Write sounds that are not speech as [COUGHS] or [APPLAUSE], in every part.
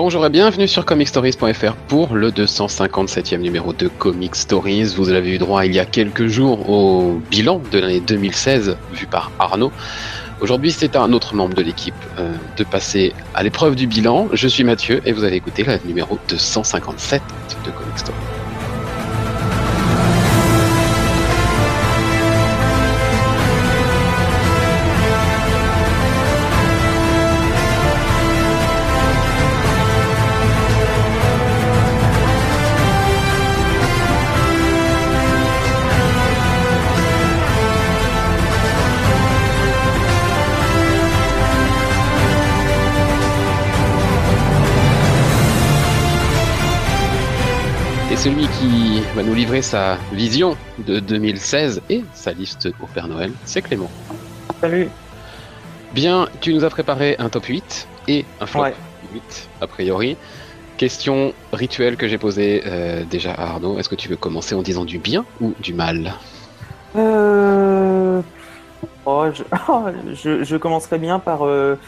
Bonjour et bienvenue sur comicstories.fr pour le 257e numéro de Comic Stories. Vous avez eu droit il y a quelques jours au bilan de l'année 2016 vu par Arnaud. Aujourd'hui, c'est à un autre membre de l'équipe euh, de passer à l'épreuve du bilan. Je suis Mathieu et vous allez écouter le numéro 257 de Comic Stories. Celui qui va nous livrer sa vision de 2016 et sa liste au Père Noël, c'est Clément. Salut. Bien, tu nous as préparé un top 8 et un flop Ouais. 8, a priori. Question rituelle que j'ai posée euh, déjà à Arnaud. Est-ce que tu veux commencer en disant du bien ou du mal? Euh... Oh, je... [LAUGHS] je, je commencerai bien par, euh,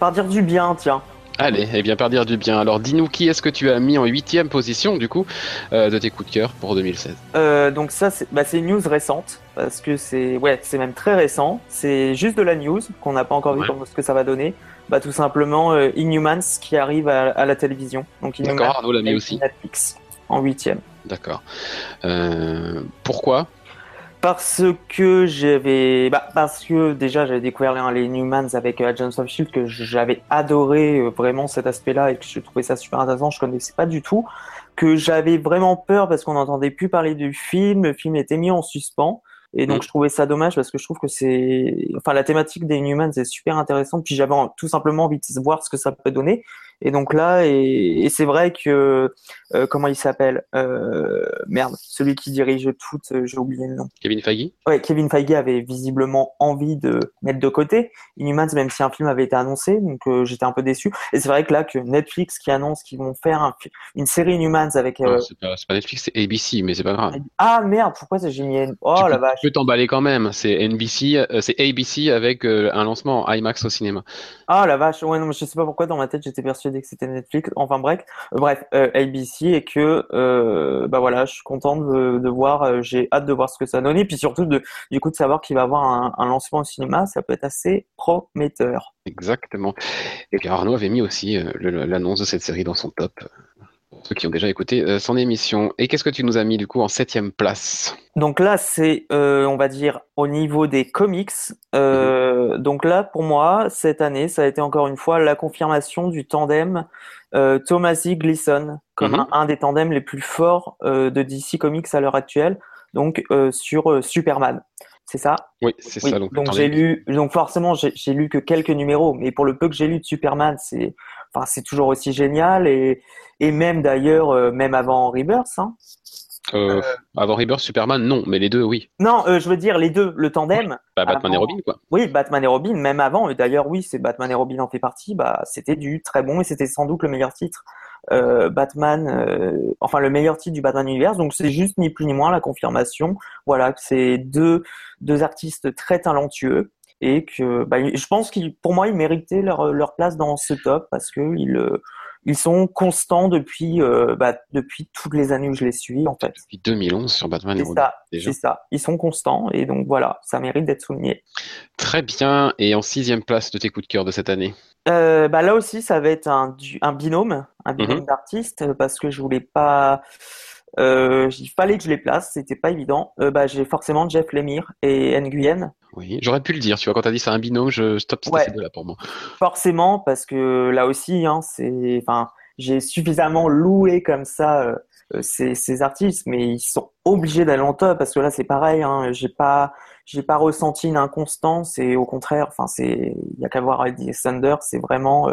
par dire du bien, tiens. Allez, eh bien, par dire du bien. Alors, dis-nous qui est-ce que tu as mis en huitième position, du coup, euh, de tes coups de cœur pour 2016 Euh, donc ça, c'est bah, une news récente, parce que c'est ouais, c'est même très récent. C'est juste de la news, qu'on n'a pas encore vu Ouais. comment ce que ça va donner. Bah, tout simplement, euh, Inhumans qui arrive à, à la télévision. Donc Inhumans, D'accord, Arnaud l'a mis aussi. Netflix, en huitième. D'accord. Euh, pourquoi? Parce que j'avais, bah, parce que déjà j'avais découvert les, les Newmans avec euh, Agents of Shield que j'avais adoré euh, vraiment cet aspect-là et que je trouvais ça super intéressant. Je connaissais pas du tout, que j'avais vraiment peur parce qu'on n'entendait plus parler du film. Le film était mis en suspens et donc Mm. je trouvais ça dommage parce que je trouve que c'est, enfin la thématique des Newmans est super intéressante. Puis j'avais tout simplement envie de voir ce que ça peut donner. Et donc là, et, et c'est vrai que euh, comment il s'appelle euh, Merde, celui qui dirige tout, euh, j'ai oublié le nom. Kevin Feige? Ouais, Kevin Feige avait visiblement envie de mettre de côté Inhumans, même si un film avait été annoncé, donc j'étais un peu déçu. Et c'est vrai que là, que Netflix qui annonce qu'ils vont faire un une série Inhumans avec... Non, c'est pas, Netflix, c'est ABC, mais c'est pas grave. Ah merde, pourquoi j'ai mis... Oh tu la peux, vache. tu peux t'emballer quand même. C'est NBC, c'est ABC avec un lancement IMAX au cinéma. Ah la vache, ouais, non, mais je sais pas pourquoi dans ma tête j'étais persuadé que c'était Netflix. Enfin bref, euh, bref, euh, ABC et que euh, bah voilà, je suis content de, voir, j'ai hâte de voir ce que ça donne et puis surtout de du coup de savoir qu'il va avoir un, un lancement au cinéma, ça peut être assez prometteur. Exactement. Et puis Arnaud avait mis aussi l'annonce de cette série dans son top. Ceux qui ont déjà écouté euh, son émission. Et qu'est-ce que tu nous as mis du coup en septième place? Donc là, c'est, euh, on va dire, au niveau des comics. Euh, Donc là, pour moi, cette année, ça a été encore une fois la confirmation du tandem euh, Tomasi Gleason comme Mhm. un, un des tandems les plus forts euh, de DC Comics à l'heure actuelle. Donc euh, sur Superman, c'est ça? Oui, c'est Oui, ça. Donc, donc j'ai lu, donc forcément j'ai lu que quelques numéros, mais pour le peu que j'ai lu de Superman, c'est, enfin c'est toujours aussi génial et et même d'ailleurs euh, même avant Rebirth, hein. Euh, Avant Rebirth, Superman, non, mais les deux, oui. Non, euh, je veux dire les deux, le tandem. Bah, Batman et Robin, quoi. Oui, Batman et Robin, même avant, et d'ailleurs oui, c'est Batman et Robin en fait partie, bah c'était du très bon et c'était sans doute le meilleur titre. Euh, Batman, euh, enfin le meilleur titre du Batman Universe, donc c'est juste ni plus ni moins la confirmation, voilà, que c'est deux deux artistes très talentueux et que bah, je pense qu'ils, pour moi, ils méritaient leur leur place dans ce top parce que ils euh, ils sont constants depuis euh, bah, depuis toutes les années où je les suis en fait. Depuis 2011 sur Batman et Robin. c'est ça. Ils sont constants et donc voilà, ça mérite d'être souligné. Très bien. Et en sixième place de tes coups de cœur de cette année? Euh, bah là aussi, ça va être un, un binôme, un binôme Mhm. d'artistes, parce que je voulais pas. Euh, il fallait que je les place, c'était pas évident. Euh, bah, j'ai forcément Jeff Lemire et Nguyen, Oui, j'aurais pu le dire. Tu vois, quand t'as dit c'est un binôme, je stop Ouais. deux-là pour moi. forcément, parce que là aussi, hein, c'est, enfin, j'ai suffisamment loué comme ça euh, euh, ces, ces artistes, mais ils sont obligés d'aller en top, parce que là, c'est pareil, hein, j'ai pas, j'ai pas ressenti une inconstance, et au contraire, enfin, c'est, il y a qu'à voir Eddie Thunder, c'est vraiment,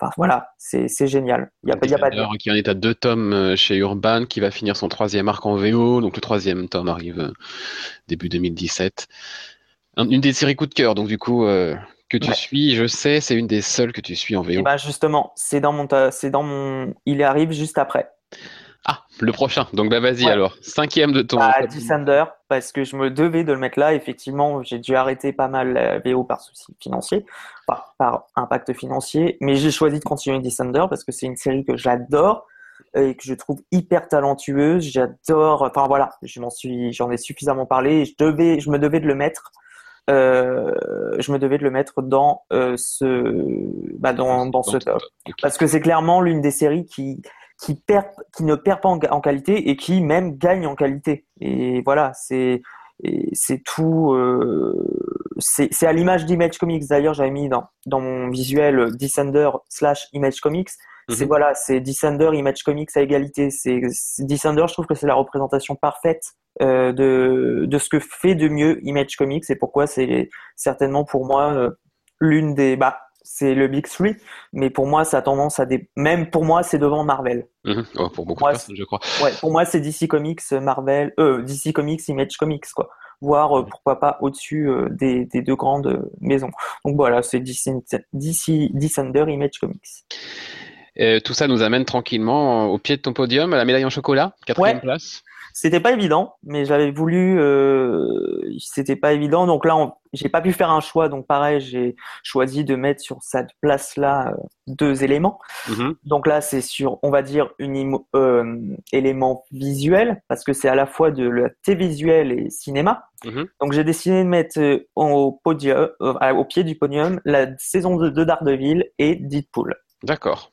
enfin, voilà, c'est, c'est génial. Il y a, pas- y a pas de Defender, qui en est à deux tomes euh, chez Urban, qui va finir son troisième arc en VO. Donc le troisième tome arrive euh, début 2017. Un- une des séries coup de cœur, donc du coup, euh, que tu Ouais. suis, je sais, c'est une des seules que tu suis en VO. Et bah justement, c'est dans mon, c'est dans mon, il arrive juste après. Ah, le prochain. Donc bah vas-y Ouais. alors. Cinquième de ton. Descender, parce que je me devais de le mettre là. Effectivement, j'ai dû arrêter pas mal la VO par souci financier, enfin, par impact financier, mais j'ai choisi de continuer Descender parce que c'est une série que j'adore et que je trouve hyper talentueuse. J'adore, enfin voilà, je m'en suis, j'en ai suffisamment parlé. Je devais, je me devais de le mettre. Euh, je me devais de le mettre dans euh, ce, bah, dans, dans ce top. Parce que c'est clairement l'une des séries qui, qui, perd, qui ne perd pas en, en qualité et qui même gagne en qualité. Et voilà, c'est c'est tout. Euh, c'est c'est à l'image d'Image Comics. D'ailleurs, j'avais mis dans, dans mon visuel euh, Descender slash Image Comics. C'est Mhm. voilà, c'est Descender, Image Comics à égalité. C'est c'est- Descender, je trouve que c'est la représentation parfaite euh, de, de ce que fait de mieux Image Comics et pourquoi? C'est certainement pour moi euh, l'une des. Bah, c'est le Big Three, mais pour moi, ça a tendance à des. Même pour moi, c'est devant Marvel. Mhm. Oh, pour beaucoup Moi, de personnes, je crois. Ouais, pour moi, c'est DC Comics, Marvel, euh, DC Comics, Image Comics, quoi. Voire, euh, pourquoi pas, au-dessus euh, des, des deux grandes euh, maisons. Donc voilà, c'est DC, DC, Descender, Image Comics. Euh, tout ça nous amène tranquillement au pied de ton podium, à la médaille en chocolat, quatrième Ouais. place. C'était pas évident, mais j'avais voulu. Euh, c'était pas évident, donc là, j'ai pas pu faire un choix. Donc pareil, j'ai choisi de mettre sur cette place-là euh, deux éléments. Mhm. Donc là, c'est sur, on va dire, imo- euh, élément visuel, parce que c'est à la fois de la télévisuel et cinéma. Mhm. Donc j'ai décidé de mettre euh, au podium, au pied du podium, la saison 2 de Daredevil et Deadpool. D'accord.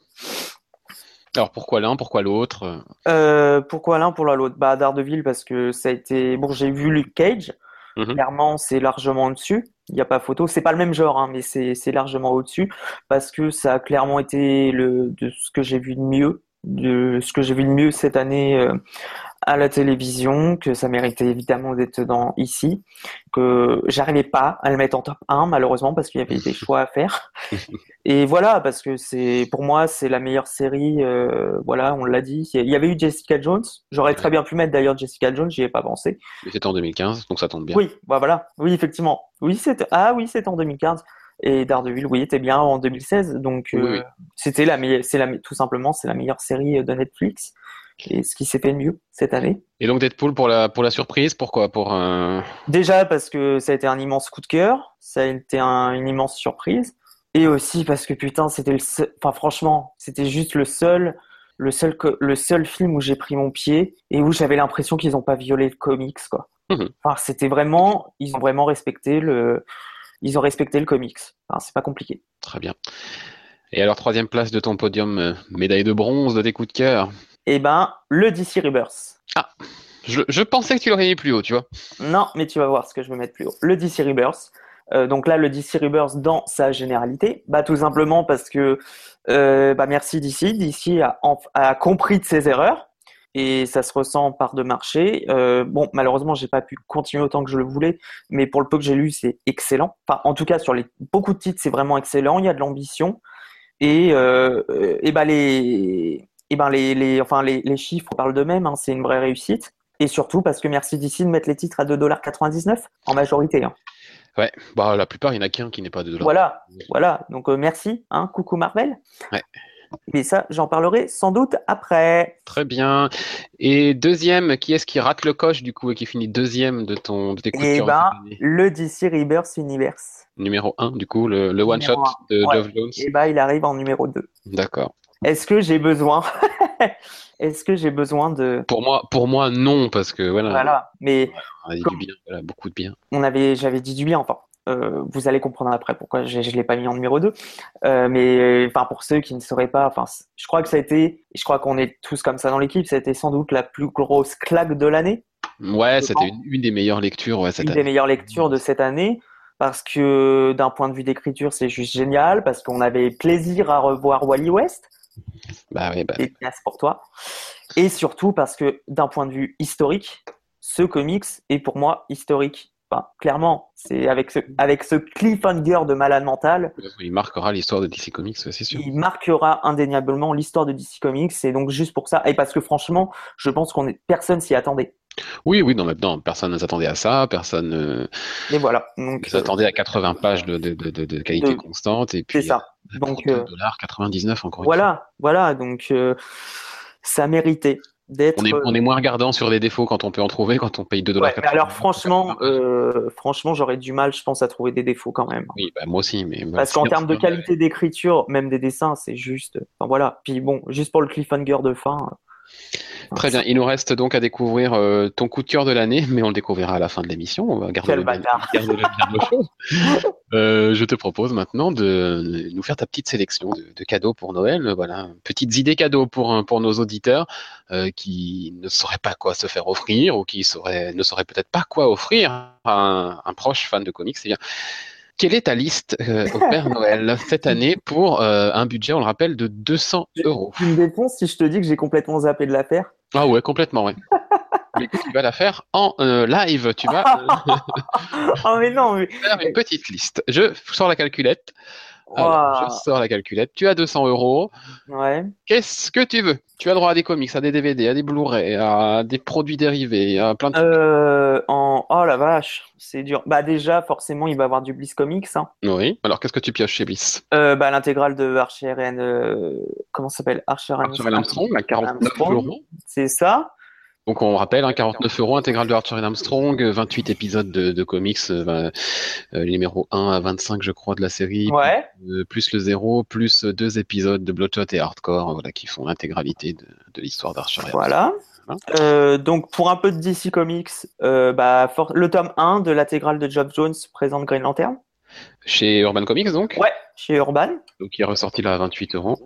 Alors pourquoi l'un, pourquoi l'autre Euh, pourquoi l'un pour l'autre? Bah Daredevil parce que ça a été, bon, j'ai vu Luke Cage. Mhm. Clairement, c'est largement au-dessus. Il n'y a pas photo. C'est pas le même genre, hein, mais c'est c'est largement au-dessus parce que ça a clairement été le de ce que j'ai vu de mieux, de ce que j'ai vu de mieux cette année euh, à la télévision, que ça méritait évidemment d'être dans ici, que j'arrivais pas à le mettre en top 1 malheureusement parce qu'il y avait des [LAUGHS] choix à faire. Et voilà, parce que c'est pour moi c'est la meilleure série. euh, voilà, on l'a dit. Il y avait eu Jessica Jones. J'aurais très bien pu mettre d'ailleurs Jessica Jones. J'y ai pas pensé. Mais C'était en 2015, donc ça tombe bien. Oui, bah voilà. Oui, effectivement. Oui, c'est ah oui, c'est en 2015. Et Daredevil, oui, était bien en 2016. Donc Oui, euh, oui. c'était la meilleure, c'est la tout simplement c'est la meilleure série de Netflix et ce qui s'est fait de mieux cette année. Et donc Deadpool pour la, pour la surprise, pourquoi? Pour un... Déjà parce que ça a été un immense coup de cœur, ça a été un- une immense surprise, et aussi parce que putain c'était le seul, enfin franchement c'était juste le seul, le seul, le seul film où j'ai pris mon pied et où j'avais l'impression qu'ils ont pas violé le comics quoi. Mhm. Enfin c'était vraiment, ils ont vraiment respecté le, ils ont respecté le comics. Enfin, c'est pas compliqué. Très bien. Et alors troisième place de ton podium, euh, médaille de bronze de tes coups de cœur. Eh ben le DC Rebirth. Je, je pensais que tu l'aurais mis plus haut, tu vois. Non, mais tu vas voir ce que je vais mettre plus haut. Le DC Rebirth. Euh, donc là, le DC Rebirth dans sa généralité, bah tout simplement parce que euh, bah merci DC. DC a, compris de ses erreurs et ça se ressent par de marché. Euh, bon, malheureusement, j'ai pas pu continuer autant que je le voulais, mais pour le peu que j'ai lu, c'est excellent. Enfin, en tout cas, sur les beaucoup de titres, c'est vraiment excellent. Il y a de l'ambition et euh, et bah les et ben les, les enfin les, les chiffres parlent d'eux-mêmes. Hein, c'est une vraie réussite. Et surtout parce que merci DC de mettre les titres à 2,99$ en majorité. Hein. Ouais, bah la plupart, il n'y en a qu'un qui n'est pas de dollar. Voilà, voilà. Donc euh, merci, hein, coucou Marvel. Ouais. Mais ça, j'en parlerai sans doute après. Très bien. Et deuxième, qui est-ce qui rate le coche du coup et qui finit deuxième de ton de tes coups cœur ben, le DC Rebirth Universe. Numéro 1 du coup, le, le one shot Numéro de Ouais. Geoff Jones. Et ben, il arrive en numéro 2. D'accord. Est-ce que j'ai besoin [LAUGHS] Est-ce que j'ai besoin de Pour moi, pour moi, non, parce que voilà, voilà, mais on a dit du bien, voilà, beaucoup de bien. on avait, j'avais dit du bien, enfin, euh, vous allez comprendre après pourquoi je, je l'ai pas mis en numéro 2. Euh, mais enfin, pour ceux qui ne sauraient pas, enfin, je crois que ça a été, je crois qu'on est tous comme ça dans l'équipe, ça a été sans doute la plus grosse claque de l'année, Ouais, c'était une, une des meilleures lectures ouais, cette une des meilleures lectures de cette année, parce que d'un point de vue d'écriture, c'est juste génial, parce qu'on avait plaisir à revoir Wally West, Bah oui, bah, pour toi, et surtout parce que d'un point de vue historique, ce comics est pour moi historique. Enfin, clairement, c'est avec ce, avec ce cliffhanger de malade mental, il marquera l'histoire de DC Comics, c'est sûr. il marquera indéniablement l'histoire de DC Comics. Et donc juste pour ça, et parce que franchement, je pense qu'on est personne s'y attendait. Oui, oui, non, maintenant, personne ne s'attendait à ça, personne euh, Et voilà. Donc ne s'attendait à 80 pages de, de, de, de- de qualité constante, et c'est puis ça. euh, Donc, euh, 2,99$ encore une fois. Voilà, voilà. Donc euh, ça méritait. d'être. On est, on est moins regardant sur les défauts quand on peut en trouver, quand on paye 2 dollars. Ouais, alors franchement, euh, franchement, j'aurais du mal, je pense, à trouver des défauts quand même. Oui, bah, moi aussi, mais Parce qu'en termes de qualité d'écriture, même des dessins, c'est juste. Enfin voilà. Puis bon, juste pour le cliffhanger de fin. Très bien. Il nous reste donc à découvrir euh, ton coup de cœur de l'année, mais on le découvrira à la fin de l'émission. On va garder Quel le bâtard. garder le bien au chaud. Euh, je te propose maintenant de nous faire ta petite sélection de, de cadeaux pour Noël. Voilà, petites idées cadeaux pour pour nos auditeurs euh, qui ne sauraient pas quoi se faire offrir ou qui sauraient, ne sauraient peut-être pas quoi offrir à un, un proche fan de comics. Eh bien, quelle est ta liste euh, au [LAUGHS] Père Noël cette année pour euh, un budget, on le rappelle, de 200 euros? Tu me si je te dis que j'ai complètement zappé de l'affaire. Ah ouais, complètement, ouais. [LAUGHS] Mais écoute, tu vas la faire en euh, live. Tu vas [LAUGHS] oh mais non, mais. faire une petite liste. Je sors la calculette. Alors, je sors la calculette. Tu as 200 euros. Ouais. Qu'est-ce que tu veux? Tu as droit à des comics, à des DVD, à des Blu-ray, à des produits dérivés, à plein de trucs. Euh, en... Oh la vache, c'est dur. Bah déjà, forcément, il va y avoir du Bliss Comics. Hein. Oui. Alors, qu'est-ce que tu pioches chez Bliss? Euh, bah, l'intégrale de Archer and... euh, Comment ça s'appelle? Archer and... Arthur et Armstrong, à 49 Armstrong. euros. C'est ça Donc, on rappelle, hein, 49 euros, intégrale de Arthur et Armstrong, 28 épisodes de, de comics, euh, euh, numéro 1 à 25, je crois, de la série. Ouais. Euh, plus le zéro, plus deux épisodes de Bloodshot et Hardcore, voilà, qui font l'intégralité de, de l'histoire d'Archer. et Voilà. Voilà. Euh, donc pour un peu de DC Comics, bah, for- le tome 1 de l'intégrale de Geoff Jones présente Green Lantern. Chez Urban Comics, donc, Ouais, chez Urban. donc qui est ressorti là à 28 euros.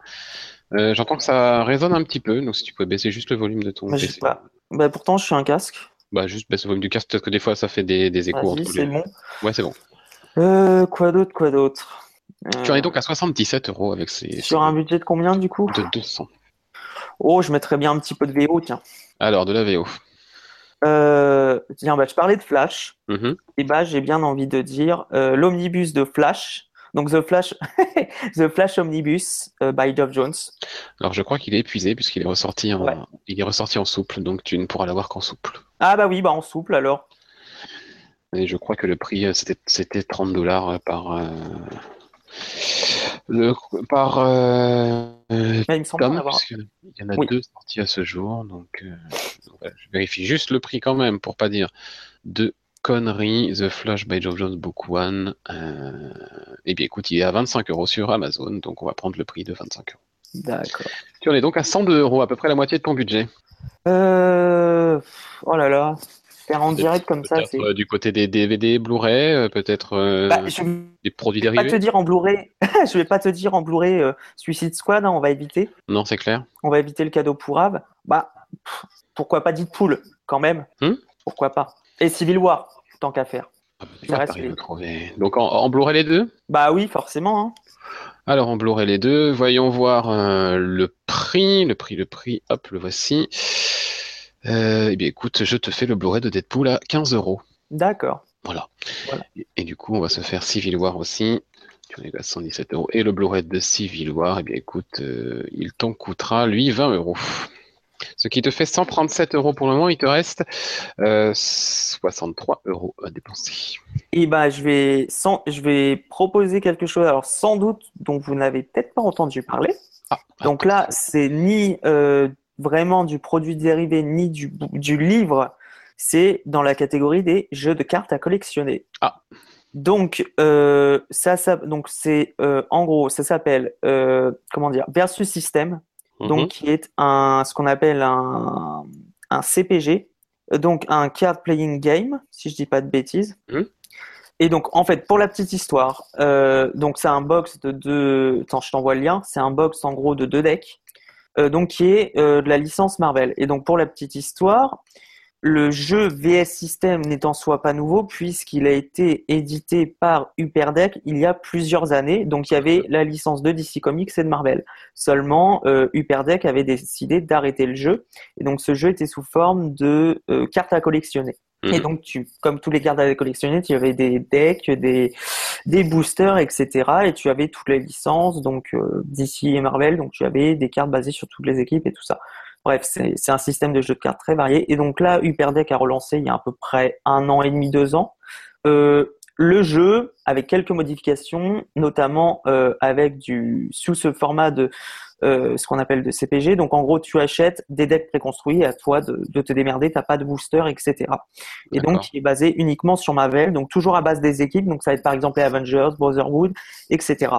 J'entends que ça résonne un petit peu, donc si tu peux baisser juste le volume de ton Mais je sais pas. Bah, pourtant, je suis un casque. Bah, juste baisse le volume du casque, peut-être que des fois ça fait des, des échos Vas-y, entre c'est les. bon. Ouais, c'est bon. Euh, quoi d'autre, quoi d'autre? Tu en Euh, es donc à 77 euros avec ces. Sur un budget de combien du coup? De 200. Oh, je mettrais bien un petit peu de VO, tiens. Alors, de la VO. Euh, tiens, bah, je parlais de Flash. Mhm. Et bah, j'ai bien envie de dire euh, l'omnibus de Flash. Donc The Flash, [LAUGHS] The Flash Omnibus euh, by Geoff Jones. Alors, je crois qu'il est épuisé puisqu'il est ressorti en, Ouais. il est ressorti en souple, donc tu ne pourras l'avoir qu'en souple. Ah bah oui, bah en souple alors. Et je crois que le prix, euh, c'était, c'était 30 dollars par, euh, le, par euh, euh, Mais il me semble avoir. puisqu'il y en a Oui. deux sortis à ce jour. Donc, donc voilà, je vérifie juste le prix quand même pour pas dire de conneries. The Flash by Geoff Jones Book One. Euh, eh bien, écoute, il est à 25 euros sur Amazon, donc on va prendre le prix de 25 euros. D'accord. Tu en es donc à 102 euros, à peu près la moitié de ton budget. Euh... Oh là là. Faire en direct comme ça, c'est. euh, du côté des DVD, Blu-ray, euh, peut-être euh, Bah, je des produits vais pas te dérivés. dire en Blu-ray. [LAUGHS] je vais pas te dire en Blu-ray Suicide Squad. hein, on va éviter. Non, c'est clair. On va éviter le cadeau pour Ave. Bah, pff, pourquoi pas Deadpool quand même. Hmm? Pourquoi pas. Et Civil War, tant qu'à faire. Ah, bah, Ça reste t'arrives les- à trouver. Donc en, en Blu-ray les deux? Bah oui, forcément. hein. Alors en Blu-ray les deux, voyons voir euh, le prix, le prix, le prix, hop, le voici. Euh, eh bien écoute, je te fais le Blu-ray de Deadpool à 15 euros. D'accord. Voilà. Voilà. Et, et du coup, on va se faire Civil War aussi. Tu en es à 117 euros. Et le Blu-ray de Civil War, eh bien écoute, euh, il t'en coûtera, lui, 20 euros. Ce qui te fait 137 euros pour le moment, il te reste euh, 63 euros à dépenser. Et bah, je vais, sans, je vais proposer quelque chose, alors sans doute, dont vous n'avez peut-être pas entendu parler. Ah, Donc là, c'est ni euh, vraiment du produit dérivé, ni du, du livre. C'est dans la catégorie des jeux de cartes à collectionner. Ah. Donc, euh, ça, ça, donc c'est euh, en gros, ça s'appelle euh, comment dire Versus System, mhm. donc qui est un ce qu'on appelle un, un CPG, euh, donc un card playing game, si je dis pas de bêtises. Mhm. Et donc, en fait, pour la petite histoire, euh, donc c'est un box de deux. Attends, je t'envoie le lien. C'est un box en gros de deux decks, euh, donc qui est euh, de la licence Marvel. Et donc pour la petite histoire, le jeu VS System n'est en soi pas nouveau puisqu'il a été édité par Hyperdeck il y a plusieurs années. Donc il y avait la licence de DC Comics et de Marvel. Seulement, euh, Hyperdeck avait décidé d'arrêter le jeu. Et donc ce jeu était sous forme de euh, cartes à collectionner. Mhm. Et donc, tu, comme tous les cartes à collectionner, tu avais des decks, des, des boosters, etc. Et tu avais toutes les licences, donc euh, DC et Marvel. Donc, tu avais des cartes basées sur toutes les équipes et tout ça. Bref, c'est un système de jeu de cartes très varié. Et donc là, Hyperdeck a relancé il y a à peu près un an et demi, deux ans, euh, le jeu avec quelques modifications, notamment euh, avec du sous ce format de euh, ce qu'on appelle de CPG. Donc en gros, tu achètes des decks préconstruits, à toi de, de te démerder, t'as pas de booster, etc. Et donc il est basé uniquement sur Marvel, donc toujours à base des équipes. Donc ça va être par exemple les Avengers, Brotherhood, etc.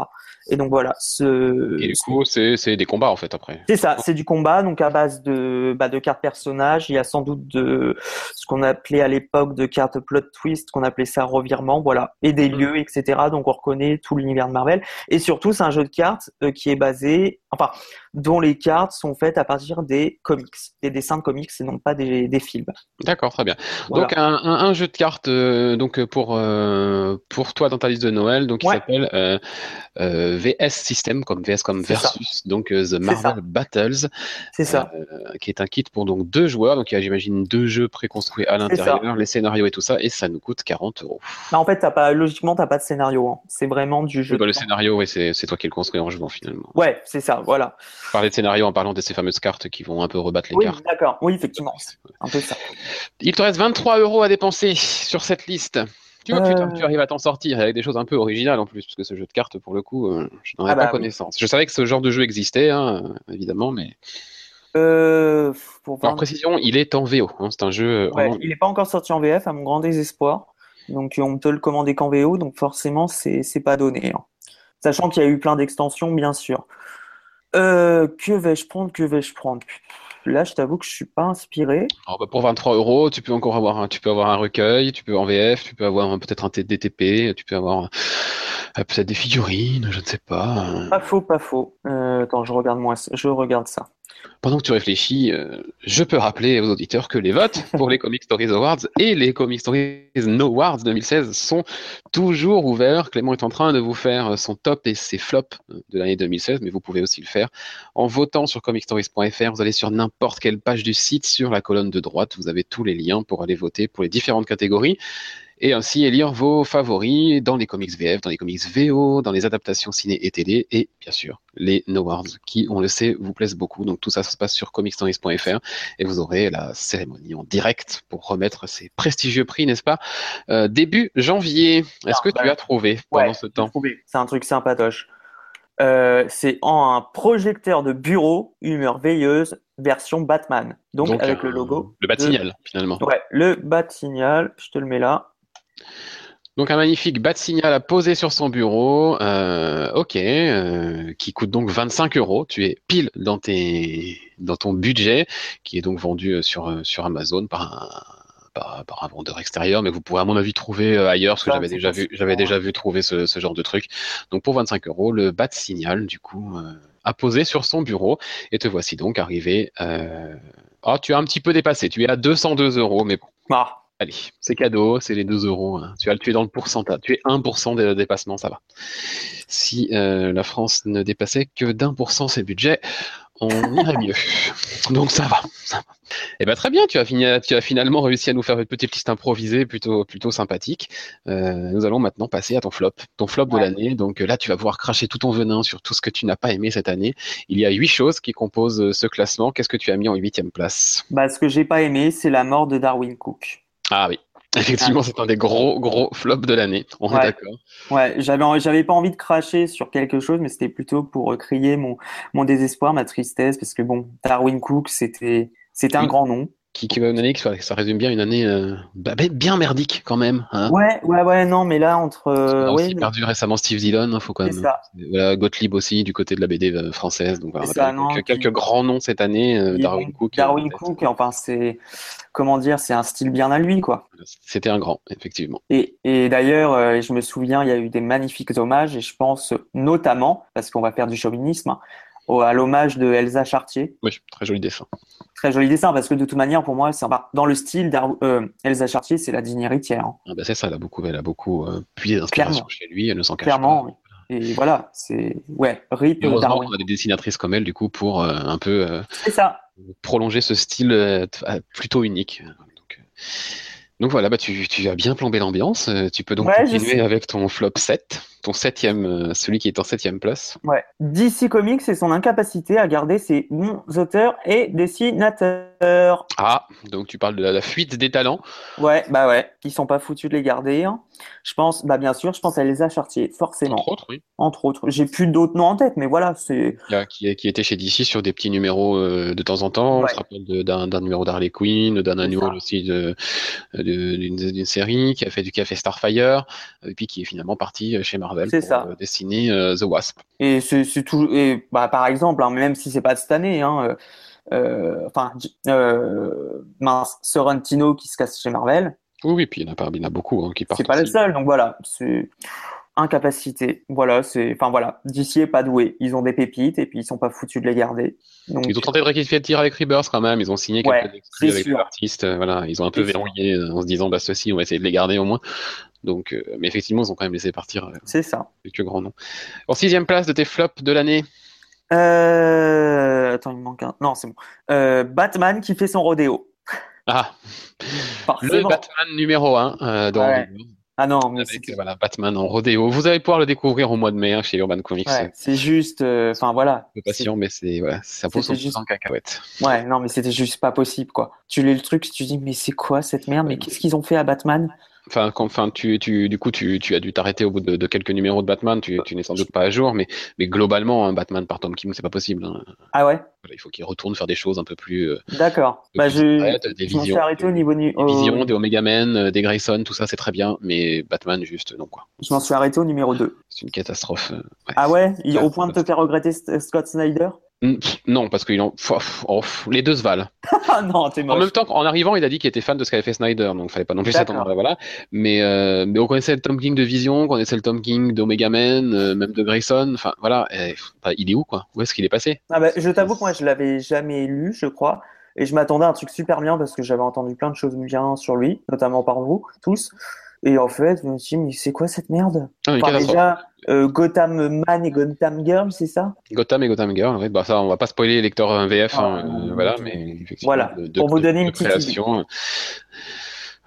Et donc voilà. Ce, et du coup, c'est des combats en fait après. C'est ça, c'est du combat, donc à base de, bah, de cartes personnages. Il y a sans doute de ce qu'on appelait à l'époque de cartes plot twist, qu'on appelait ça revirement, voilà, et des mm. lieux, etc. Donc on reconnaît tout l'univers de Marvel. Et surtout, c'est un jeu de cartes euh, qui est basé, enfin, dont les cartes sont faites à partir des comics, des dessins de comics et non pas des, des films. D'accord, très bien. Donc un, un, jeu de cartes euh, donc pour euh, pour toi dans ta liste de Noël, donc il s'appelle VS System comme VS comme versus, donc The Marvel Battles. C'est ça. qui est un kit pour donc deux joueurs, donc il y a j'imagine deux jeux préconstruits à l'intérieur, les scénarios et tout ça, et ça nous coûte 40 euros. Bah, en fait, as pas, logiquement, t'as pas de scénario. Hein. C'est vraiment du jeu. Bah, le scénario, oui, c'est toi qui le construis en jouant finalement. Ouais, c'est ça, voilà. Parler de scénario en parlant de ces fameuses cartes qui vont un peu rebattre les oui, cartes. D'accord, oui, effectivement. Un peu ça. Il te reste 23 euros à dépenser sur cette liste. Tu, vois, euh... tu, arrives à t'en sortir avec des choses un peu originales en plus, parce que ce jeu de cartes, pour le coup, euh, je n'en avais ah pas bah connaissance. Je savais que ce genre de jeu existait, hein, évidemment, mais. Euh, pour En précision, il est en VO. Hein, c'est un jeu. Ouais, Il n'est pas encore sorti en VF, à mon grand désespoir. Donc on peut le commander qu'en VO, donc forcément c'est c'est pas donné. Hein. Sachant qu'il y a eu plein d'extensions, bien sûr. Euh, que vais-je prendre Que vais-je prendre? Là, je t'avoue que je suis pas inspiré. Alors, bah, pour 23 euros, tu peux encore avoir un, tu peux avoir un recueil, tu peux en VF, tu peux avoir peut-être un DTP, tu peux avoir peut-être des figurines, je ne sais pas. Pas faux, pas faux. Euh, attends, je regarde moi, je regarde ça. Pendant que tu réfléchis, euh, je peux rappeler aux auditeurs que les votes pour les Comic Stories Awards et les Comic Stories No Awards 2016 sont toujours ouverts. Clément est en train de vous faire son top et ses flops de l'année 2016, mais vous pouvez aussi le faire en votant sur comicstories.fr. Vous allez sur n'importe quelle page du site, sur la colonne de droite, vous avez tous les liens pour aller voter pour les différentes catégories et ainsi élire vos favoris dans les comics VF, dans les comics VO, dans les adaptations ciné et télé, et bien sûr les Nowards, qui, on le sait, vous plaisent beaucoup. Donc tout ça, ça se passe sur comicstories.fr et vous aurez la cérémonie en direct pour remettre ces prestigieux prix, n'est-ce pas? Euh, Début janvier. Est-ce que tu as trouvé pendant ce temps? C'est un truc sympatoche. Euh, c'est en un projecteur de bureau, une merveilleuse version Batman. Donc, avec le logo. Le Bat-Signal, finalement. Ouais, le Bat-Signal, je te le mets là. Donc un magnifique bat signal à poser sur son bureau, euh, ok, euh, qui coûte donc 25 euros. Tu es pile dans tes dans ton budget, qui est donc vendu euh, sur sur Amazon par un par, un vendeur extérieur, mais vous pourrez à mon avis trouver ailleurs, parce que j'avais déjà vu j'avais déjà vu trouver ce, ce, genre de truc. Donc pour 25 euros, le bat signal du coup à poser sur son bureau, et te voici donc arrivé. Oh, tu as un petit peu dépassé, tu es à 202 euros, mais bon. Ah. Allez, c'est cadeau, c'est les 2 euros. Hein. Tu, as, tu es dans le pourcentage, tu es 1% de dépassement, ça va. Si euh, la France ne dépassait que d'un pour cent ses budgets, on irait mieux. [LAUGHS] Donc ça va. Eh ben très bien, tu as, fini, tu as finalement réussi à nous faire une petite liste improvisée plutôt, plutôt sympathique. Euh, nous allons maintenant passer à ton flop, ton flop de l'année. Donc là, tu vas pouvoir cracher tout ton venin sur tout ce que tu n'as pas aimé cette année. Il y a huit choses qui composent ce classement. Qu'est-ce que tu as mis en huitième place? Bah, Ce que j'ai pas aimé, c'est la mort de Darwin Cook. Ah oui. [LAUGHS] Effectivement, c'est un des gros, gros flops de l'année. On est d'accord. Ouais, j'avais, j'avais pas envie de cracher sur quelque chose, mais c'était plutôt pour crier mon, mon désespoir, ma tristesse, parce que bon, Darwin Cook, c'était, c'était un grand nom qui, qui une année, ça résume bien une année euh, bah, bien merdique quand même. Hein. Ouais, ouais, ouais, non, mais là entre. on a aussi perdu récemment Steve Dillon, hein, faut quand même. Ça. Voilà, Gottlieb aussi du côté de la BD euh, française, donc voilà, quelques, grands noms cette année. Euh, Darwin Cook. Darwin Cook, enfin c'est comment dire, c'est un style bien à lui, quoi. C'était un grand, effectivement. Et, et d'ailleurs, je me souviens, il y a eu des magnifiques hommages, et je pense notamment, parce qu'on va faire du chauvinisme, à l'hommage de Elsa Chartier. Oui, très joli dessin. Très joli dessin, parce que de toute manière, pour moi, c'est dans le style euh, Elsa Chartier, c'est la digne héritière. Hein. Ah bah c'est ça, elle a beaucoup, elle a beaucoup euh, puisé d'inspiration chez lui, elle ne s'en cache Clairement, pas. Et voilà, c'est ouais, Rip Darwin. On a des dessinatrices comme elle, du coup, pour euh, un peu euh, ça. prolonger ce style plutôt unique. Donc, donc voilà, bah tu, tu as bien plombé l'ambiance. Tu peux donc continuer avec ton flop 7. Ton septième, euh, celui qui est en septième place. Ouais. DC Comics et son incapacité à garder ses bons auteurs et dessinateurs. Ah, donc tu parles de la, la fuite des talents. Ouais, bah ouais, qui sont pas foutus de les garder. hein. Je pense, bah bien sûr, je pense à Elsa Chartier, forcément. Entre autres, oui. Entre autres. J'ai plus d'autres noms en tête, mais voilà, c'est. Qui, qui était chez DC sur des petits numéros euh, de temps en temps. On Ouais. se rappelle de- d'un numéro d'Harley Quinn, d'un ça. aussi de- de- d'une d'une série, qui a fait du café Starfire, et puis qui est finalement parti chez Marvel C'est pour ça. euh, dessiner euh, The Wasp. Et c'est tout. Et bah par exemple, hein, même si c'est pas de cette année, hein, euh, enfin, mince, Sorrentino qui se casse chez Marvel, Oui, oui, puis il y en a, pas, il y en a beaucoup hein, qui partent. c'est pas le seul. Donc voilà, c'est incapacité. Voilà, c'est. Enfin voilà, DC est pas doué. Ils ont des pépites et puis ils sont pas foutus de les garder. Donc Ils ont tenté de rectifier le tir avec Rebirth quand même. Ils ont signé Ouais, quelques c'est avec euh, Voilà, ils ont un peu verrouillé en se disant bah ceci, on va essayer de les garder au moins. Donc, euh, mais effectivement, ils ont quand même laissé partir euh, c'est ça. quelques grands noms. En sixième place de tes flops de l'année. Euh... Attends, il me manque un. Non, c'est bon. Euh, Batman qui fait son rodéo. Ah, le. Batman numéro 1 dans Ouais. Ah non, mais avec c'est voilà, Batman en rodéo. Vous allez pouvoir le découvrir au mois de mai hein, chez Urban Comics. ouais, c'est juste. euh, Enfin voilà. Peu patient, mais c'est voilà, ça pose son juste- en cacahuète. Ouais, non, mais c'était juste pas possible, quoi. Tu lis le truc, tu dis, mais c'est quoi cette merde? Mais qu'est-ce qu'ils ont fait à Batman? Enfin, tu, tu, du coup, tu, tu as dû t'arrêter au bout de, de quelques numéros de Batman. Tu, tu n'es sans doute pas à jour, mais, mais globalement, un Batman par Tom King, c'est pas possible. hein. Ah ouais? Voilà, il faut qu'il retourne faire des choses un peu plus. euh, D'accord. Bah, plus je, discrètes, des je m'en suis visions, arrêté au niveau nu- des visions, des Omega Men, euh, des Grayson, tout ça, c'est très bien, mais Batman, juste, non quoi. je m'en suis arrêté au numéro 2. C'est une catastrophe. euh, ouais. Ah ouais? Il- au point de te faire regretter Scott Snyder? Mm, Non, parce ont, pff, oh, pff, les deux se valent. [LAUGHS] Ah non, t'es En même temps, en arrivant, il a dit qu'il était fan de ce qu'avait fait Snyder, donc fallait pas non plus s'attendre. Voilà. Mais, euh, mais on connaissait le Tom King de Vision, on connaissait le Tom King d'Omega Men, euh, même de Grayson. Enfin, voilà. eh, enfin, il est où, quoi? Où est-ce qu'il est passé? Ah bah, je t'avoue que moi, je l'avais jamais lu, je crois. Et je m'attendais à un truc super bien parce que j'avais entendu plein de choses bien sur lui, notamment par vous, tous. Et en fait, je me suis dit, mais c'est quoi cette merde? Ah, Enfin, déjà, euh, Gotham Man et Gotham Girl, c'est ça? Gotham et Gotham Girl. ouais, bah ça, on va pas spoiler les lecteurs VF, Ah, hein, non, euh, voilà. Mais effectivement, Voilà, de, de- pour vous de- donner une petite création. euh,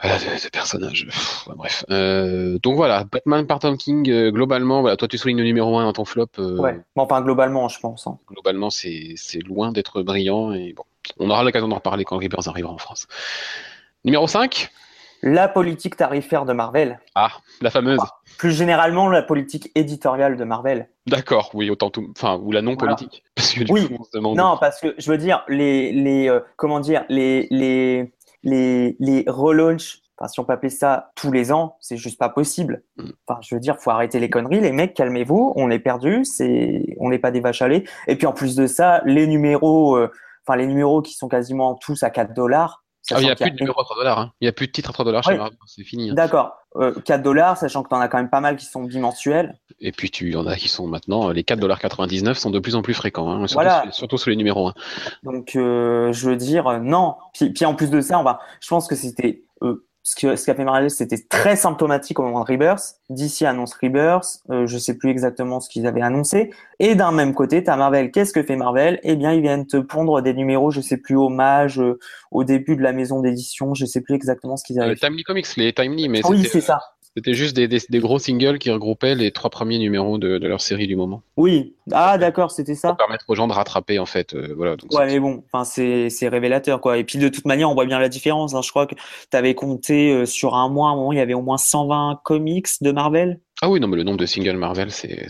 Voilà, de, de personnages. Pff, ouais, bref. Euh, donc voilà, Batman par Tom King, euh, globalement, voilà, toi tu soulignes le numéro 1 dans ton flop. euh, Ouais. Bon, enfin, globalement, je pense. hein. globalement, c'est c'est loin d'être brillant. Et bon, on aura l'occasion d'en reparler quand Rebirth arrivera en France. Numéro 5 La politique tarifaire de Marvel. Ah, la fameuse. Plus généralement, la politique éditoriale de Marvel. D'accord, oui, autant tout. Enfin, ou la Voilà. non-politique. [LAUGHS] Parce que du Oui. coup, on se demande. Non, parce que je veux dire, les, les euh, comment dire, les, les, les, les relaunchs, enfin, si on peut appeler ça tous les ans, c'est juste pas possible. Mm. Enfin, je veux dire, faut arrêter les conneries, les mecs, calmez-vous, on est perdu, c'est, on n'est pas des vaches à lait. Et puis en plus de ça, les numéros, euh, enfin, les numéros qui sont quasiment tous à 4 dollars. Ah, il n'y a sachant plus de numéro à 3 dollars. Hein. Il n'y a plus de titre à 3 dollars chez. Marvel. C'est fini. hein. D'accord, euh, 4 dollars, sachant que t'en as quand même pas mal qui sont bimensuels. Et puis, tu y en as qui sont maintenant. Les 4,99$ sont de plus en plus fréquents. Hein, surtout, Voilà. sur, surtout sur les numéros 1. Donc, euh, je veux dire, non. Puis, puis en plus de ça, on va, je pense que c'était euh, ce que ce qu'a fait Marvel, c'était très symptomatique au moment de Rebirth. DC annonce Rebirth, euh, je sais plus exactement ce qu'ils avaient annoncé. Et d'un même côté, t'as Marvel. Qu'est-ce que fait Marvel? Eh bien, ils viennent te pondre des numéros, je sais plus, hommage euh, au début de la maison d'édition. Je sais plus exactement ce qu'ils avaient Euh, fait. Timely Comics, les Timely, mais Oui, c'était, c'est ça. C'était juste des, des, des gros singles qui regroupaient les trois premiers numéros de, de leur série du moment. Oui. Ah, d'accord, c'était ça. Pour permettre aux gens de rattraper, en fait. euh, voilà, donc Ouais, mais bon, enfin c'est révélateur quoi. Et puis de toute manière, on voit bien la différence. Hein. Je crois que tu avais compté euh, sur un mois, à un moment, il y avait au moins 120 comics de Marvel. Ah oui, non, mais le nombre de singles Marvel, c'est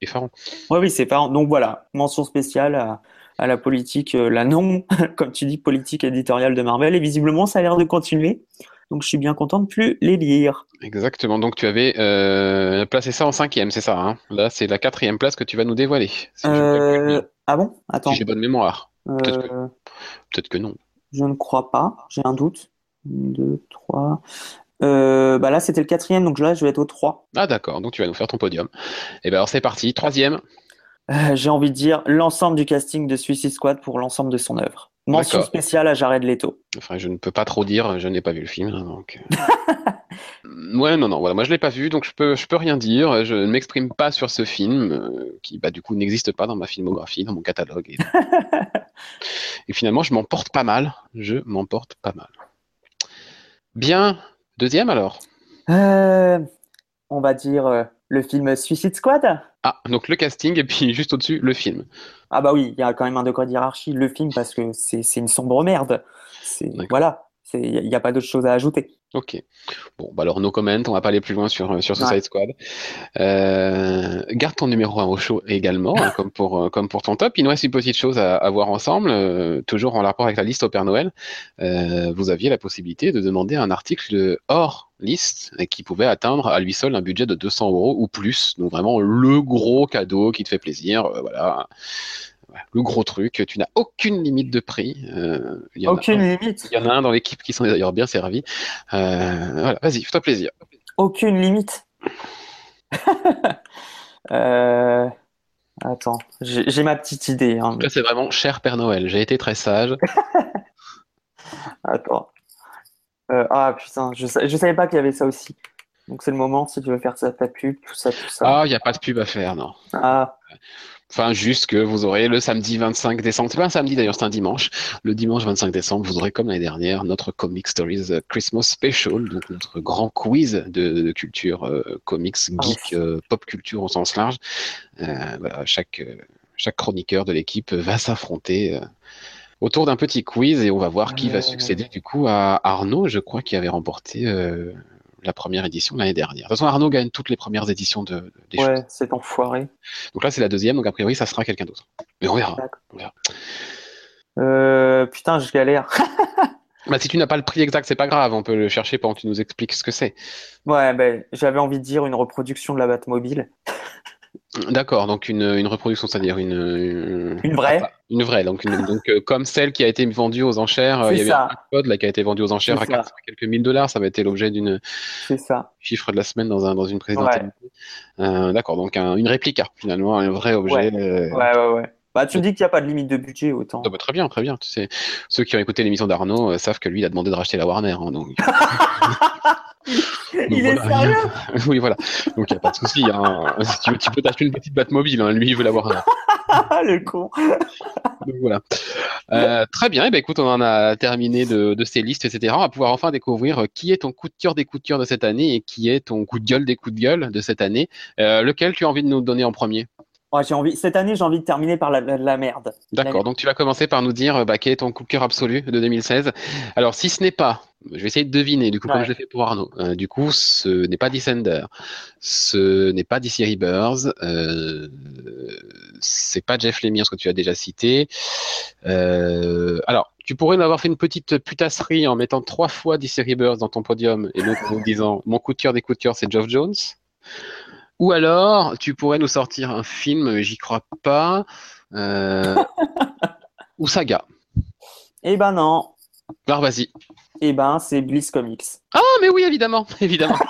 effarant. Ouais, oui, c'est pas. Donc voilà, mention spéciale à, à la politique, euh, la non, [LAUGHS] comme tu dis, politique éditoriale de Marvel. Et visiblement, ça a l'air de continuer. Donc je suis bien content de plus les lire. Exactement. Donc tu avais euh, placé ça en cinquième, c'est ça. Hein? Là, c'est la quatrième place que tu vas nous dévoiler. Si Euh... bien. Ah bon? Attends. Si j'ai bonne mémoire. peut-être que- Euh, Peut-être que non. Je ne crois pas. J'ai un doute. Un, deux, trois. Euh, bah là, c'était le quatrième, donc là, je vais être au 3. Ah d'accord. Donc tu vas nous faire ton podium. Et ben alors c'est parti. Troisième. Euh, j'ai envie de dire l'ensemble du casting de Suicide Squad pour l'ensemble de son œuvre. Mention spéciale à Jared Leto. Enfin, je ne peux pas trop dire. Je n'ai pas vu le film. hein, donc. euh. [LAUGHS] ouais, non, non. Voilà, moi je l'ai pas vu, donc je peux, je peux rien dire. Je ne m'exprime pas sur ce film euh, qui, bah, du coup, n'existe pas dans ma filmographie, dans mon catalogue. Et, [LAUGHS] et finalement, je m'en porte pas mal. Je m'en porte pas mal. Bien. Deuxième alors? Euh, on va dire Le film Suicide Squad Ah, donc le casting et puis [LAUGHS] juste au-dessus, le film. Ah bah oui, il y a quand même un degré de hiérarchie. Le film, parce que c'est c'est une sombre merde. Voilà, il n'y a pas d'autre chose à ajouter. Ok. Bon, bah alors no comment, on va pas aller plus loin sur, sur Suicide Ouais. Squad. Euh, garde ton numéro 1 au show également, hein, comme pour, euh, comme pour ton top. Il nous reste une petite chose à, à voir ensemble, euh, toujours en rapport avec la liste au Père Noël. Euh, vous aviez la possibilité de demander un article hors liste et qui pouvait atteindre à lui seul un budget de 200 euros ou plus. Donc vraiment le gros cadeau qui te fait plaisir. euh, voilà. Le gros truc, tu n'as aucune limite de prix. Euh, y en Aucune un- limite. il y en a un dans l'équipe qui sont d'ailleurs bien servis. Euh, voilà, vas-y, fais-toi plaisir. Aucune limite. [LAUGHS] Euh, Attends, j'ai ma petite idée. hein, mais- Là, c'est vraiment cher Père Noël. J'ai été très sage. [LAUGHS] Attends. Ah putain, je, sa- je savais pas qu'il y avait ça aussi. Donc c'est le moment si tu veux faire ta pub, tout ça, tout ça. Ah, il n'y a pas de pub à faire, non. Ah, Enfin, juste que vous aurez le samedi 25 décembre. C'est pas un samedi d'ailleurs, c'est un dimanche. Le dimanche 25 décembre, vous aurez comme l'année dernière notre Comic Stories euh, Christmas Special, donc notre grand quiz de, de culture euh, comics, Ah, geek, euh, pop culture au sens large. Euh, chaque, chaque chroniqueur de l'équipe va s'affronter autour d'un petit quiz et on va voir qui va succéder du coup à Arnaud, je crois, qui avait remporté la première édition l'année dernière. De toute façon, Arnaud gagne toutes les premières éditions de, de- des ouais, c'est enfoiré. Donc là, c'est la deuxième, donc a priori, ça sera quelqu'un d'autre. Mais on verra. D'accord. On verra. Euh, putain, je galère. [LAUGHS] Bah, si tu n'as pas le prix exact, c'est pas grave, on peut le chercher pendant que tu nous expliques ce que c'est. Ouais, ben, j'avais envie de dire une reproduction de la Batmobile. [LAUGHS] D'accord, donc une, une reproduction, c'est-à-dire une, une, Une vraie. une vraie, donc, une- donc euh, comme celle qui a été vendue aux enchères, euh, il y avait un code là qui a été vendu aux enchères à ça. 400 quelques mille dollars, ça avait été l'objet d'une chiffre de la semaine dans, un, dans une Ouais. émission. Euh, D'accord, donc un- une réplique, finalement, un vrai objet. euh, Ouais, ouais, ouais. Bah, tu me dis qu'il n'y a pas de limite de budget, autant. Ah bah, très bien, très bien. Tu sais, ceux qui ont écouté l'émission d'Arnaud euh, savent que lui, il a demandé de racheter la Warner. hein, donc... [LAUGHS] Il est sérieux? [LAUGHS] oui, voilà. Donc, il n'y a pas de souci. Hein. Si tu, veux, tu peux t'acheter une petite Batmobile. Hein. Lui, il veut la Warner. Ah, le con. Donc, voilà. Euh, très bien. Eh ben, écoute, on en a terminé de, de ces listes, etc. On va pouvoir enfin découvrir euh, qui est ton coup de cœur des coups de cœur de cette année et qui est ton coup de gueule des coups de gueule de cette année. Euh, lequel tu as envie de nous donner en premier? Ouais, j'ai envie... Cette année, j'ai envie de terminer par la, la, la merde. D'accord, donc tu vas commencer par nous dire euh, bah, quel est ton coup de cœur absolu de 2016. Alors, si ce n'est pas, je vais essayer de deviner, du coup, comme je l'ai fait pour Arnaud, Euh, du coup, ce n'est pas Descender, ce n'est pas DC Rebirth, euh, c'est pas Jeff Lemire, ce que tu as déjà cité. Euh, alors, tu pourrais nous avoir fait une petite putasserie en mettant trois fois DC Rebirth dans ton podium et donc en nous disant mon coup de cœur des coups de cœur, c'est Geoff Jones. Ou alors, tu pourrais nous sortir un film, j'y crois pas, euh, [LAUGHS] ou Saga. Eh ben non. Alors vas-y. Eh ben, c'est Bliss Comics. Ah, mais oui, évidemment, [LAUGHS] évidemment. [LAUGHS]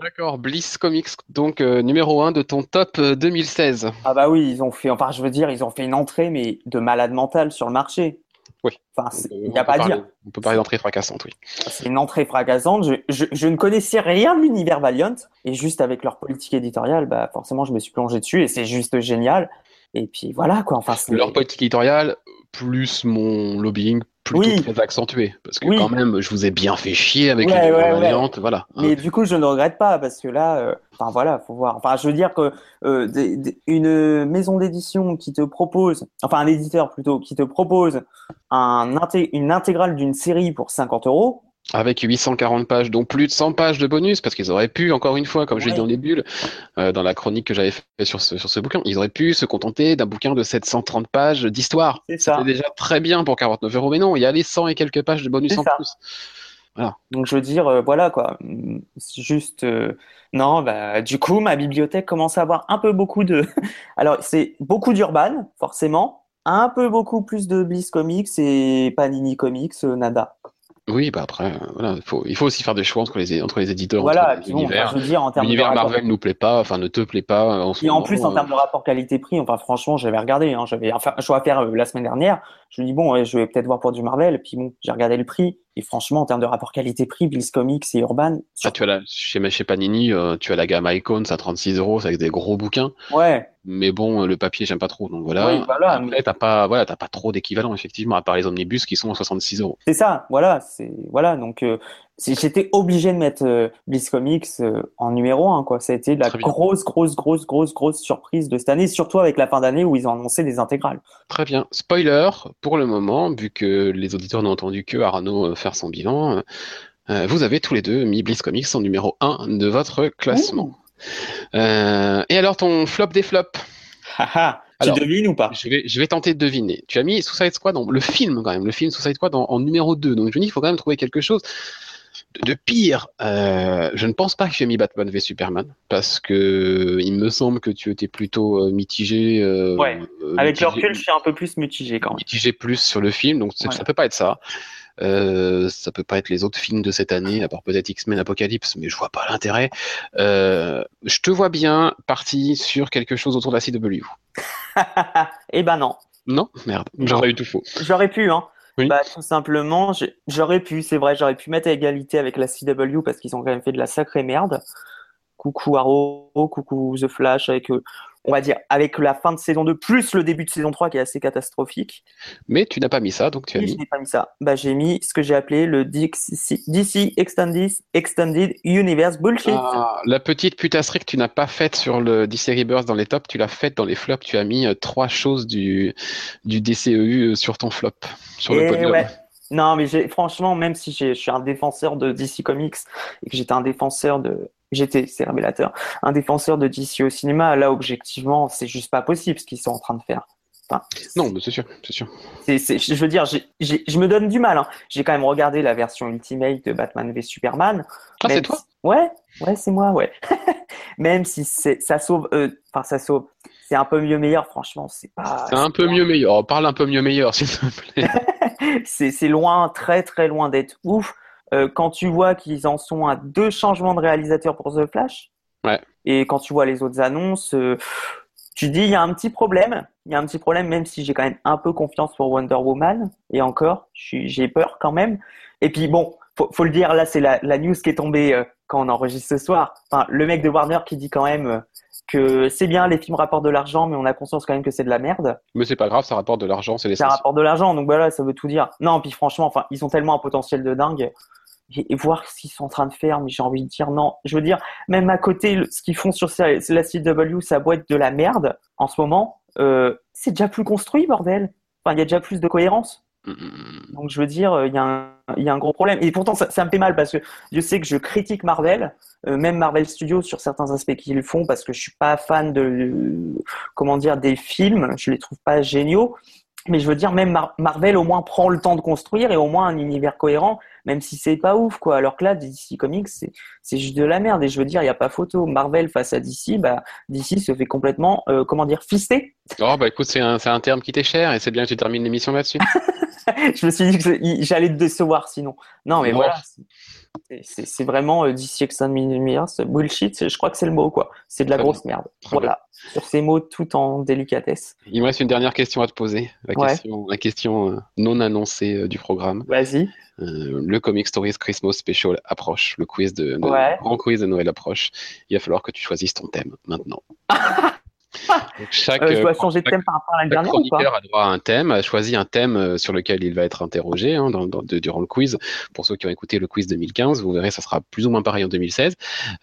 D'accord, Bliss Comics, donc euh, numéro 1 de ton top euh, 2016. Ah bah oui, ils ont fait, enfin je veux dire, ils ont fait une entrée, mais de malade mental sur le marché. Oui. Enfin, il n'y a pas à parler- dire. On peut parler d'entrée fracassante, oui. C'est une entrée fracassante. Je, je, je ne connaissais rien de l'univers Valiant. Et juste avec leur politique éditoriale, bah forcément, je me suis plongé dessus et c'est juste génial. Et puis voilà, quoi. Enfin, Leur politique éditoriale, plus mon lobbying, plutôt Oui. très accentué. Parce que Oui. quand même, je vous ai bien fait chier avec Ouais, les ouais, ouais. variantes, voilà. Mais du coup, je ne regrette pas parce que là, euh, enfin voilà, faut voir. Enfin, je veux dire que euh, des- des- une maison d'édition qui te propose, enfin un éditeur plutôt, qui te propose un inté- une intégrale d'une série pour 50 euros. Avec 840 pages, dont plus de 100 pages de bonus, parce qu'ils auraient pu, encore une fois, comme je l'ai dit Ouais. dans les bulles, euh, dans la chronique que j'avais fait sur ce, sur ce bouquin, ils auraient pu se contenter d'un bouquin de 730 pages d'histoire. C'est ça. C'était déjà très bien pour 49 euros, mais non, il y a les 100 et quelques pages de bonus en ça. plus. Donc je veux dire, euh, voilà quoi. Juste, euh, non, bah du coup, ma bibliothèque commence à avoir un peu beaucoup de. [LAUGHS] Alors c'est beaucoup d'Urban, forcément, un peu beaucoup plus de Bliss Comics et Panini Comics, euh, nada. Oui, bah après, euh, voilà, il faut, il faut aussi faire des choix entre les, entre les éditeurs, Voilà, entre les enfin, je veux dire en termes de L'univers rapport- Marvel nous plaît pas, enfin ne te plaît pas en Et en moment, plus, en euh, termes de rapport qualité-prix, enfin, franchement, j'avais regardé, hein, j'avais enfin, un choix à faire euh, la semaine dernière. Je me dis, bon, ouais, je vais peut-être voir pour du Marvel. Puis bon, j'ai regardé le prix. Et franchement, en termes de rapport qualité-prix, Bills Comics et Urban, ah, tu as la, chez, chez Panini, euh, tu as la gamme Icons à 36 euros, avec des gros bouquins. ouais, Mais bon, le papier, j'aime pas trop. Donc voilà. Oui, voilà, Après, mais- t'as pas, voilà, t'as pas trop d'équivalent, effectivement, à part les omnibus qui sont à 66 euros. c'est ça, voilà, c'est, voilà. Donc, euh, j'étais obligé de mettre euh, Bliss Comics euh, en numéro 1 quoi. Ça a été la grosse grosse grosse grosse grosse surprise de cette année, surtout avec la fin d'année où ils ont annoncé des intégrales. Très bien. Spoiler pour le moment, vu que les auditeurs n'ont entendu que Arnaud euh, faire son bilan, vous avez tous les deux mis Bliss Comics en numéro 1 de votre classement. et alors ton flop des flops? Tu devines ou pas? je vais, je vais tenter de deviner. Tu as mis Suicide Squad, dans le film quand même, le film Suicide Squad en, en numéro 2. Donc je me dis, il faut quand même trouver quelque chose de, pire. Euh, je ne pense pas que aies mis Batman v Superman parce que il me semble que tu étais plutôt euh, mitigé. Euh, ouais. Avec le recul, je suis un peu plus mitigé quand même. Mitigé plus sur le film, donc ça peut pas être ça. Euh, ça peut pas être les autres films de cette année, à part peut-être X-Men Apocalypse, mais je vois pas l'intérêt. Euh, je te vois bien parti sur quelque chose autour de la CW. [LAUGHS] eh ben non. Non? Merde, j'aurais eu tout faux. J'aurais pu, hein. Bah, tout simplement, j'aurais pu, c'est vrai, j'aurais pu mettre à égalité avec la CW parce qu'ils ont quand même fait de la sacrée merde. Coucou Arrow, coucou The Flash avec euh, on va dire, avec la fin de saison 2, plus le début de saison 3 qui est assez catastrophique. Mais tu n'as pas mis ça, donc tu as mis. Je n'ai pas mis ça. Bah, j'ai mis ce que j'ai appelé le DC Extended, Extended Universe Bullshit. Ah, la petite putasserie que tu n'as pas faite sur le DC Rebirth dans les tops, tu l'as faite dans les flops. Tu as mis euh, trois choses du, du DCEU euh, sur ton flop, sur le podium. Ouais. Non, mais franchement, même si je suis un défenseur de DC Comics et que j'étais un défenseur de, j'étais, c'est révélateur, un défenseur de DC au cinéma, là, objectivement, c'est juste pas possible ce qu'ils sont en train de faire. Enfin, non, c'est sûr, c'est sûr. je veux dire, je me donne du mal. Hein. J'ai quand même regardé la version Ultimate de Batman v Superman. Ah, c'est toi? Ouais, ouais, c'est moi, ouais. [LAUGHS] même si ça sauve, euh, enfin, ça sauve. C'est un peu mieux meilleur, franchement, c'est pas. C'est un peu mieux meilleur. Oh, parle un peu mieux meilleur, s'il te plaît. [LAUGHS] c'est loin, très très loin d'être ouf. Euh, quand tu vois qu'ils en sont à deux changements de réalisateur pour The Flash, et quand tu vois les autres annonces, euh, tu dis il y a un petit problème. Il y a un petit problème, même si j'ai quand même un peu confiance pour Wonder Woman. Et encore, j'ai peur quand même. Et puis bon, faut, faut le dire, là c'est la, la, news qui est tombée euh, quand on enregistre ce soir. Enfin, le mec de Warner qui dit quand même que c'est bien, les films rapportent de l'argent, mais on a conscience quand même que c'est de la merde. Mais c'est pas grave, ça rapporte de l'argent, c'est Ça rapporte de l'argent, donc voilà, ça veut tout dire. Non, puis franchement, enfin, ils ont tellement un potentiel de dingue voir ce qu'ils sont en train de faire, mais j'ai envie de dire non. Je veux dire, même à côté, ce qu'ils font sur la CW, ça boîte de la merde en ce moment. Euh, c'est déjà plus construit, bordel. Enfin, il y a déjà plus de cohérence. Donc je veux dire, il y, a un, il y a un gros problème. Et pourtant, ça, ça, me fait mal parce que je sais que je critique Marvel, euh, même Marvel Studios sur certains aspects qu'ils font parce que je suis pas fan de, comment dire, des films. Je les trouve pas géniaux. Mais je veux dire, même Marvel au moins prend le temps de construire et au moins un univers cohérent même si c'est pas ouf quoi. Alors que là, DC Comics, c'est juste de la merde. Et je veux dire, il y a pas photo. Marvel face à DC, bah DC se fait complètement, euh, comment dire, fister. Oh bah écoute, c'est un, un terme qui t'est cher et c'est bien que tu termines l'émission là-dessus. [LAUGHS] je me suis dit que j'allais te décevoir sinon. Non mais voilà. C'est vraiment euh, DC Extended bullshit. Je crois que c'est le mot quoi. C'est de la grosse merde. voilà. Sur ces mots tout en délicatesse. Il me reste une dernière question à te poser. La question, la question euh, non annoncée du programme. Vas-y. Euh, le Comic Stories Christmas Special approche, le quiz de, de grand quiz de Noël approche. Il va falloir que tu choisisses ton thème maintenant. [LAUGHS] [LAUGHS] chaque, euh, je dois changer de thème par rapport à l'année dernière ou pas a droit à un thème, a choisi un thème euh, sur lequel il va être interrogé hein, dans, dans, durant le quiz. Pour ceux qui ont écouté le quiz 2015, vous verrez, ça sera plus ou moins pareil en 2016.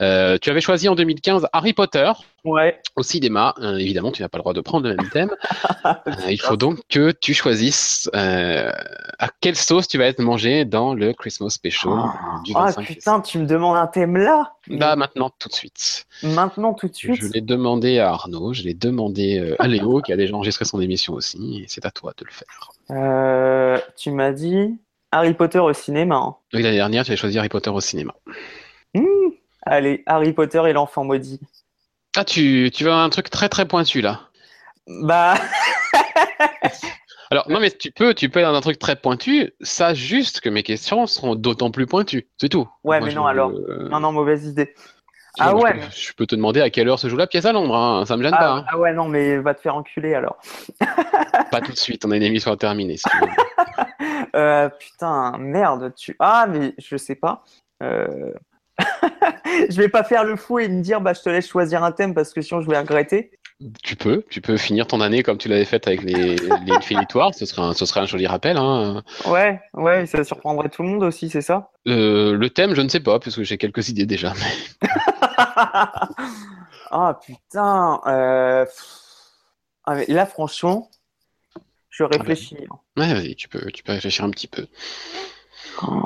Euh, tu avais choisi en 2015 Harry Potter. Ouais. Au cinéma, euh, évidemment, tu n'as pas le droit de prendre le même thème. [LAUGHS] euh, il faut donc que tu choisisses euh, à quelle sauce tu vas être mangé dans le Christmas Special oh. du 25 Ah putain, tu me demandes un thème là? Bah maintenant, tout de suite. Maintenant, tout de suite? Je l'ai demandé à Arnaud, je l'ai demandé euh, à Léo, qui a déjà enregistré son émission aussi, et c'est à toi de le faire. Euh, tu m'as dit Harry Potter au cinéma. Hein. Oui, l'année dernière, tu as choisi Harry Potter au cinéma. Mmh. Allez, Harry Potter et l'enfant maudit. Ah, tu, tu veux un truc très très pointu là Bah. [LAUGHS] Alors, non, mais tu peux, tu peux aller dans un truc très pointu, ça juste que mes questions seront d'autant plus pointues, c'est tout. Ouais, mais non, alors. Non, non, mauvaise idée. Ah ouais. Je, peux te demander à quelle heure se joue la pièce à l'ombre, hein, ça me gêne ah, pas. Hein. Ah ouais, non, mais va te faire enculer alors. [LAUGHS] pas tout de suite, on a une émission à terminer. Si [LAUGHS] euh, putain, merde, tu. Ah, mais je sais pas. Euh... [LAUGHS] je vais pas faire le fou et me dire bah je te laisse choisir un thème parce que sinon je vais regretter. Tu peux, tu peux finir ton année comme tu l'avais faite avec les, les ce serait un, ce serait un joli rappel. Hein. Ouais, ouais, ça surprendrait tout le monde aussi, c'est ça? Euh, le thème, je ne sais pas, parce que j'ai quelques idées déjà. mais- Ah putain. euh. Ah, mais là, franchement, je réfléchis. Ouais, vas-y, tu peux, tu peux réfléchir un petit peu. Oh.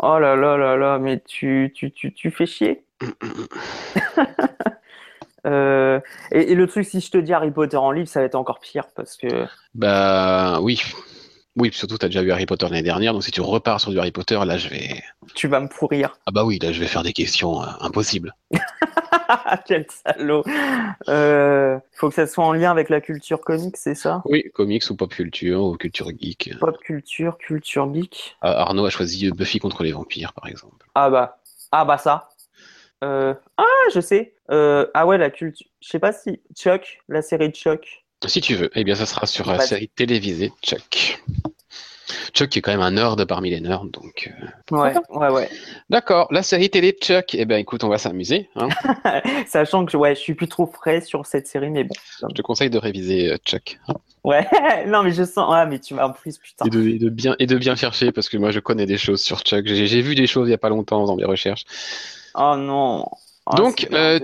Oh là là là là, mais tu, tu, tu, tu fais chier. [COUGHS] Euh, et, et le truc, si je te dis Harry Potter en livre, ça va être encore pire parce que. Bah oui. Oui, puis surtout, t'as déjà vu Harry Potter l'année dernière, donc si tu repars sur du Harry Potter, là, je vais... Tu vas me pourrir. Ah bah oui, là, je vais faire des questions euh, impossibles. [LAUGHS] Quel salaud. Euh, faut que ça soit en lien avec la culture comique, c'est ça? Oui, comics ou pop culture ou culture geek. Pop culture, culture geek. Ah, Arnaud a choisi Buffy contre les vampires, par exemple. Ah bah, ah bah ça. Euh, ah, je sais. Ah ouais, la culture. Je sais pas si Chuck, la série de Chuck. Si tu veux, eh bien, ça sera sur la série télévisée Chuck. Chuck qui est quand même un nerd parmi les nerds, donc... euh, Ouais, ouais, ouais. D'accord, la série télé Chuck, eh ben écoute, on va s'amuser. Hein. [LAUGHS] Sachant que ouais, je suis plus trop frais sur cette série, mais bon. Je te conseille de réviser euh, Chuck. hein. Ouais, [LAUGHS] non, mais je sens. Ah, mais tu m'as en plus, putain. Et de, et de bien, et de bien chercher, parce que moi je connais des choses sur Chuck. J'ai vu des choses il y a pas longtemps faisant mes recherches. Oh non. Oh, Donc, euh.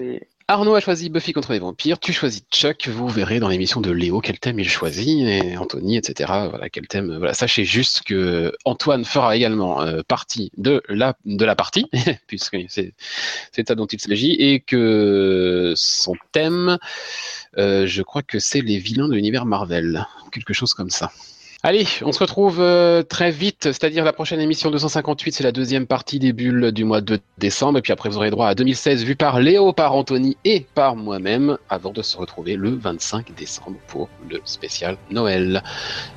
Arnaud a choisi Buffy contre les vampires, tu choisis Chuck, vous verrez dans l'émission de Léo quel thème il choisit, et Anthony, etc. Voilà, quel thème. Voilà, sachez juste que Antoine fera également euh, partie de la, de la partie, [LAUGHS] puisque c'est c'est ça dont il s'agit, et que son thème, euh, je crois que c'est les vilains de l'univers Marvel, quelque chose comme ça. Allez, on se retrouve euh, très vite, c'est-à-dire la prochaine émission 258, c'est la deuxième partie des bulles du mois de décembre, et puis après vous aurez droit à 2016 vu par Léo, par Anthony et par moi-même, avant de se retrouver le 25 décembre pour le spécial Noël.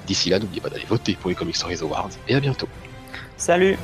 D'ici là, n'oubliez pas d'aller voter pour les Comic Stories Awards, et à bientôt. Salut.